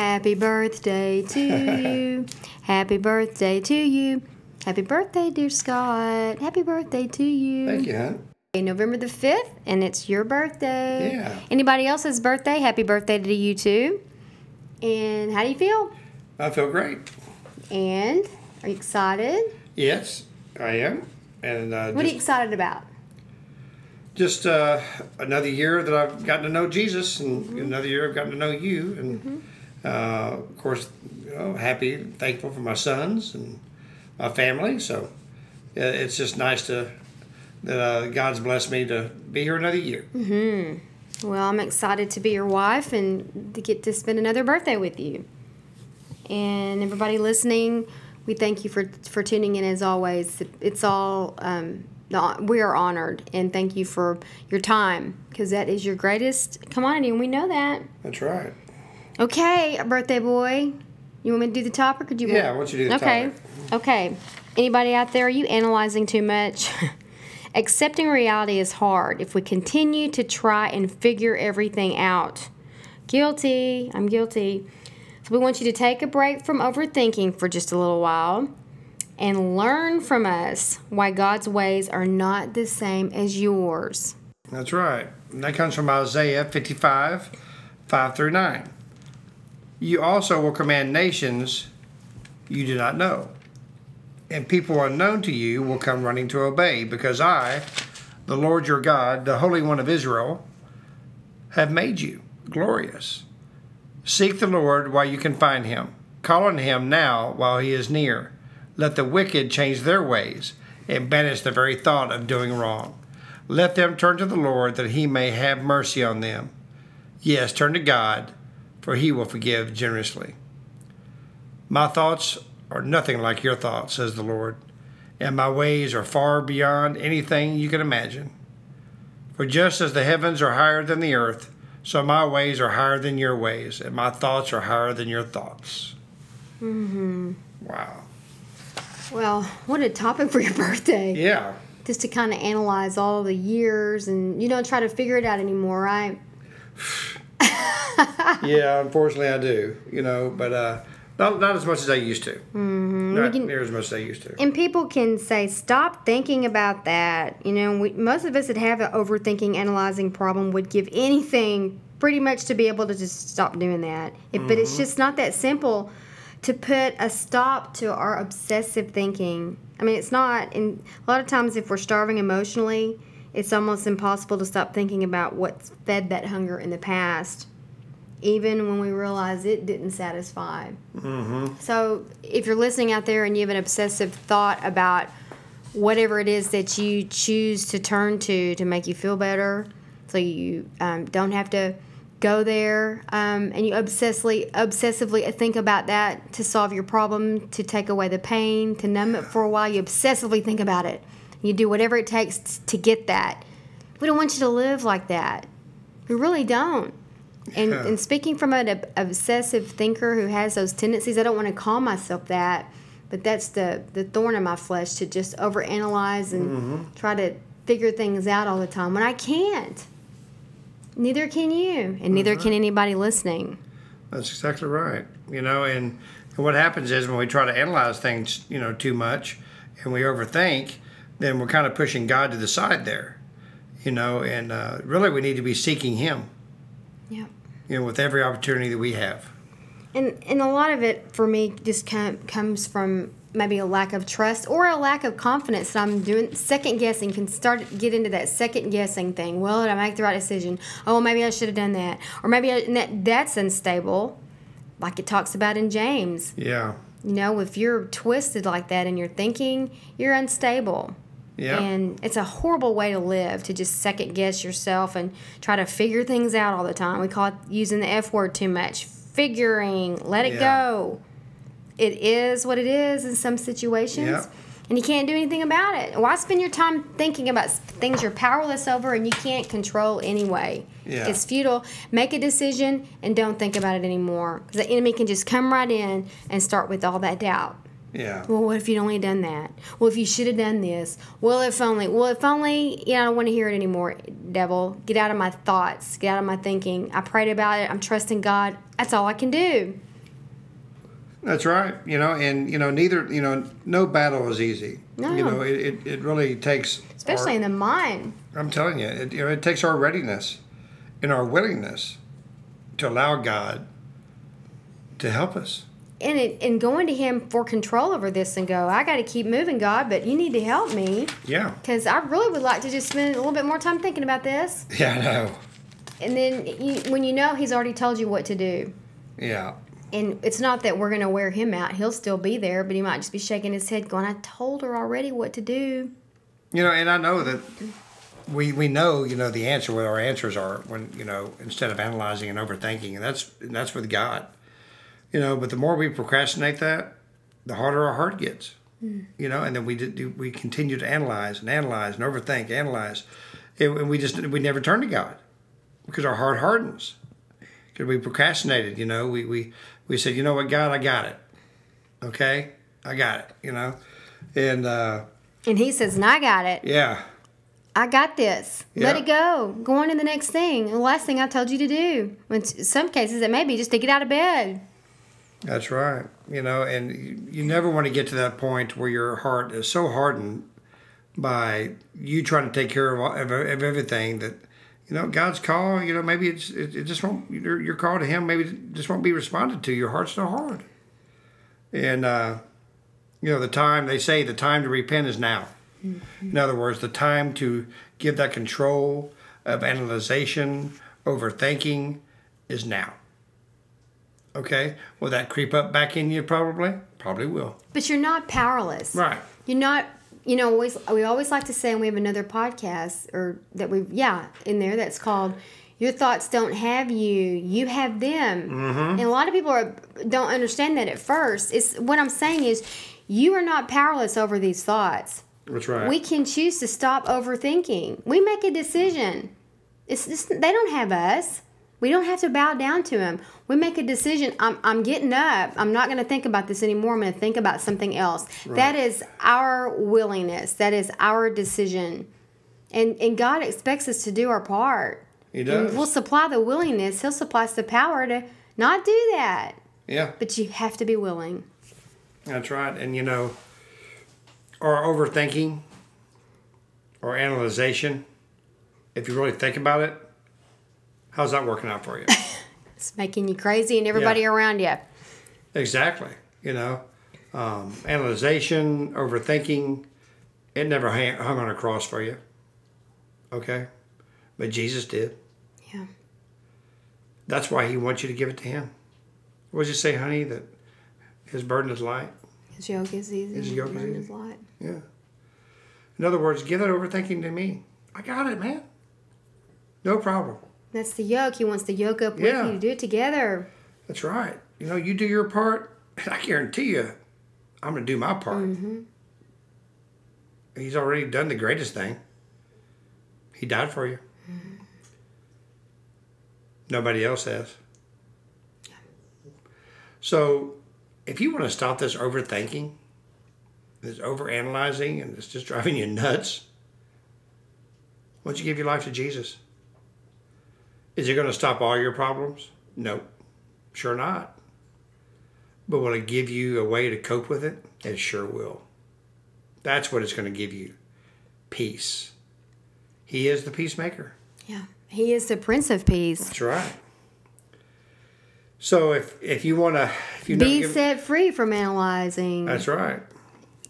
Happy birthday to you. Happy birthday to you. Happy birthday, dear Scott. Happy birthday to you. Thank you, hon. November the 5th, and it's your birthday. Yeah. Anybody else's birthday? Happy birthday to you, too. And how do you feel? I feel great. And are you excited? Yes, I am. And uh, What are you excited about? just uh, another year that I've gotten to know Jesus, and Mm-hmm. another year I've gotten to know you, and uh, of course, you know, happy, and thankful for my sons and my family. So it's just nice to that uh, God's blessed me to be here another year. Well, I'm excited to be your wife and to get to spend another birthday with you. And everybody listening, we thank you for for tuning in as always. It's all um, we are honored and thank you for your time because that is your greatest commodity, and we know that. That's right. Okay, birthday boy, you want me to do the topic or do you? Yeah, want... I want you to do the okay. topic. Okay. Anybody out there? Are you analyzing too much? Accepting reality is hard if we continue to try and figure everything out. Guilty. I'm guilty. So we want you to take a break from overthinking for just a little while and learn from us why God's ways are not the same as yours. That's right. And that comes from Isaiah 55, 5 through 9. You also will command nations you do not know, and people unknown to you will come running to obey, because I, the Lord your God, the Holy One of Israel, have made you glorious. Seek the Lord while you can find him. Call on him now while he is near. Let the wicked change their ways and banish the very thought of doing wrong. Let them turn to the Lord that he may have mercy on them. Yes, turn to God, for he will forgive generously. My thoughts are nothing like your thoughts, says the Lord, and my ways are far beyond anything you can imagine. For just as the heavens are higher than the earth, so my ways are higher than your ways, and my thoughts are higher than your thoughts. Mm-hmm. Wow. Well, what a topic for your birthday. Yeah. just to kind of analyze all the years and you don't try to figure it out anymore, right? yeah, unfortunately I do. You know, but uh, not not as much as I used to. Mm-hmm. Not can- near as much as I used to. And people can say, stop thinking about that. You know, we, most of us that have an overthinking, analyzing problem would give anything pretty much to be able to just stop doing that. It, But it's just not that simple to put a stop to our obsessive thinking. I mean, it's not. And a lot of times, if we're starving emotionally, it's almost impossible to stop thinking about what's fed that hunger in the past, even when we realize it didn't satisfy. So, if you're listening out there and you have an obsessive thought about whatever it is that you choose to turn to to make you feel better, so you um, don't have to go there, um, and you obsessively obsessively think about that to solve your problem, to take away the pain, to numb it for a while. You obsessively think about it. You do whatever it takes t- to get that. We don't want you to live like that. We really don't. And, Yeah. and speaking from an ob- obsessive thinker who has those tendencies, I don't want to call myself that, but that's the, the thorn in my flesh to just overanalyze and mm-hmm. try to figure things out all the time when I can't. Neither can you, and neither mm-hmm. can anybody listening. That's exactly right. You know, and, and what happens is when we try to analyze things, you know, too much, and we overthink, then we're kind of pushing God to the side there. You know, and uh, really we need to be seeking Him. Yeah. You know, with every opportunity that we have. And and a lot of it for me just com- comes from maybe a lack of trust or a lack of confidence that I'm doing second guessing can start get into that second guessing thing. Well, did I make the right decision? Oh, maybe I should have done that, or maybe I, and that that's unstable, like it talks about in James. Yeah. You know, if you're twisted like that in your thinking, you're unstable. Yeah. And it's a horrible way to live to just second guess yourself and try to figure things out all the time. We call it using the F word too much. Figuring, let it Yeah. go. It is what it is in some situations. Yeah. And you can't do anything about it. Why spend your time thinking about things you're powerless over and you can't control anyway? Yeah. It's futile. Make a decision and don't think about it anymore. Because the enemy can just come right in and start with all that doubt. Yeah. Well, what if you'd only done that? Well, if you should have done this. Well, if only. Well, if only. You know, I don't want to hear it anymore, devil. Get out of my thoughts. Get out of my thinking. I prayed about it. I'm trusting God. That's all I can do. That's right. You know, and you know, neither you know, no battle is easy. No. You know, it, it, it really takes Especially our- in the mind. I'm telling you, it, you know, it takes our readiness and our willingness to allow God to help us. And, it, and going to Him for control over this and go, I got to keep moving, God, but you need to help me. Yeah. Because I really would like to just spend a little bit more time thinking about this. Yeah, I know. And then you, when you know He's already told you what to do. Yeah. And it's not that we're going to wear him out. He'll still be there, but he might just be shaking his head, going, I told her already what to do. You know, and I know that we we know, you know, the answer what our answers are when, you know, instead of analyzing and overthinking, and that's and that's with God. You know, but the more we procrastinate that, the harder our heart gets. You know, and then we did we continue to analyze and analyze and overthink, analyze, and and we just we never turn to God because our heart hardens. Because we procrastinated, you know, we we we said, you know what, God, I got it. Okay, I got it. You know, and uh, And he says, and I got it. yeah. I got this. Let it go. Go on to the next thing. The last thing I told you to do. In some cases, it may be just to get out of bed. That's right. You know, and you, you never want to get to that point where your heart is so hardened by you trying to take care of, all- of, of everything that, you know, God's call, you know, maybe it's, it, it just won't, your, your call to Him maybe just won't be responded to. Your heart's still hard. And, uh, you know, the time, they say the time to repent is now. In other words, the time to give that control of analyzation, overthinking is now. Okay? Will that creep up back in you probably? Probably will. But you're not powerless. Right. You're not. You know, always we always like to say, and we have another podcast or that we yeah in there that's called "Your Thoughts Don't Have You, You Have Them," mm-hmm. and a lot of people are, don't understand that at first. It's what I'm saying is, you are not powerless over these thoughts. That's right. We can choose to stop overthinking. We make a decision. It's just, they don't have us. We don't have to bow down to them. We make a decision. I'm, I'm getting up. I'm not going to think about this anymore. I'm going to think about something else. That is our willingness. That is our decision. And, and God expects us to do our part. He And does. we'll supply the willingness. He'll supply us the power to not do that. yeah, But you have to be willing. that's right. And you know, our overthinking or analyzation, if you really think about it, how's that working out for you? It's making you crazy and everybody Yeah. around you. exactly. You know, um, analyzation, overthinking, it never hang, hung on a cross for you. Okay? But Jesus did. Yeah. That's why he wants you to give it to him. What did you say, honey? That his burden is light? His yoke is easy. His yoke is easy. light. Yeah. In other words, give that overthinking to me. I got it, man. No problem. That's the yoke. He wants the yoke up Yeah. with you. Do it together. That's right. You know, you do your part, and I guarantee you, I'm going to do my part. Mm-hmm. He's already done the greatest thing. He died for you. Mm-hmm. Nobody else has. So, if you want to stop this overthinking, this overanalyzing, and it's just driving you nuts, why don't you give your life to Jesus? Is it going to stop all your problems? Nope. Sure not. But will it give you a way to cope with it? It sure will. That's what it's going to give you peace. He is the peacemaker. Yeah. He is the Prince of Peace. That's right. So if if you want to, if you Be give- set free from analyzing. that's right.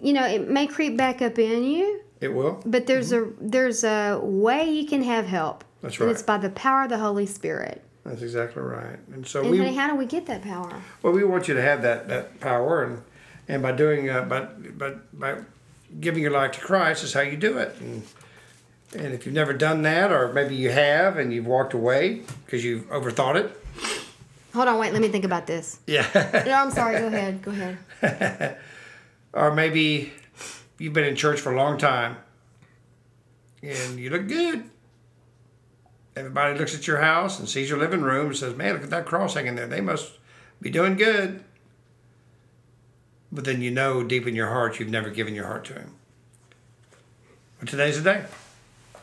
You know, it may creep back up in you, It will. but there's a there's a way you can have help. That's And it's by the power of the Holy Spirit. That's exactly right. And so And we honey, how do we get that power? well we want you to have that that power and and by doing uh, by by by giving your life to Christ is how you do it. And, and if you've never done that, or maybe you have and you've walked away because you've overthought it, Hold on, wait. Let me think about this. yeah. No, I'm sorry. Go ahead. Go ahead. or maybe you've been in church for a long time and you look good. Everybody looks at your house and sees your living room and says, Man, look at that cross hanging there. They must be doing good. But then you know deep in your heart you've never given your heart to Him. But today's the day,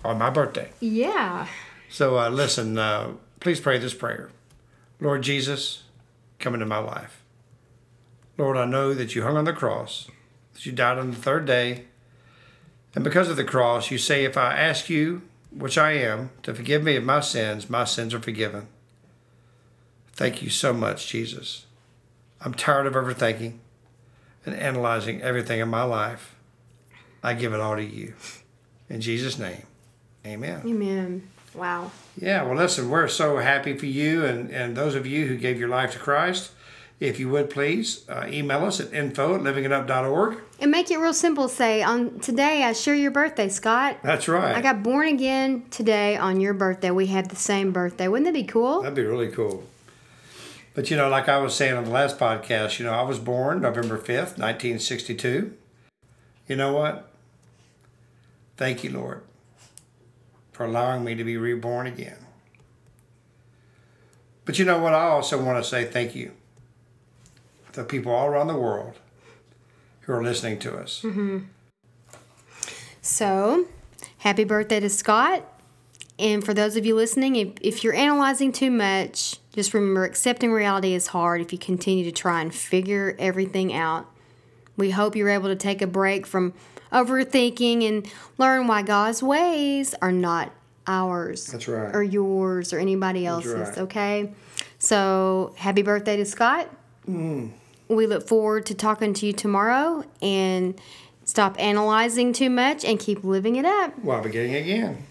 on my birthday. Yeah. So uh, listen, uh, please pray this prayer. Lord Jesus, come into my life. Lord, I know that you hung on the cross, that you died on the third day. And because of the cross, you say, if I ask you, which I am, to forgive me of my sins, my sins are forgiven. Thank you so much, Jesus. I'm tired of overthinking and analyzing everything in my life. I give it all to you. In Jesus' name, amen. Amen. Wow. Yeah, well, listen, we're so happy for you and, and those of you who gave your life to Christ. If you would please uh, email us at info at livingitup.org. And make it real simple. Say, on today, I share your birthday, Scott. That's right. I got born again today on your birthday. We have the same birthday. Wouldn't that be cool? That'd be really cool. But you know, like I was saying on the last podcast, you know, I was born November 5th, 1962. You know what? Thank you, Lord, for allowing me to be reborn again. But you know what? I also want to say thank you to people all around the world who are listening to us. Mm-hmm. So, happy birthday to Scott. And for those of you listening, if, if you're analyzing too much, just remember accepting reality is hard if you continue to try and figure everything out. We hope you're able to take a break from overthinking and learn why God's ways are not ours. That's right. Or yours or anybody else's, right. okay? So, happy birthday to Scott. Mm. We look forward to talking to you tomorrow and stop analyzing too much and keep living it up. Well, beginning again.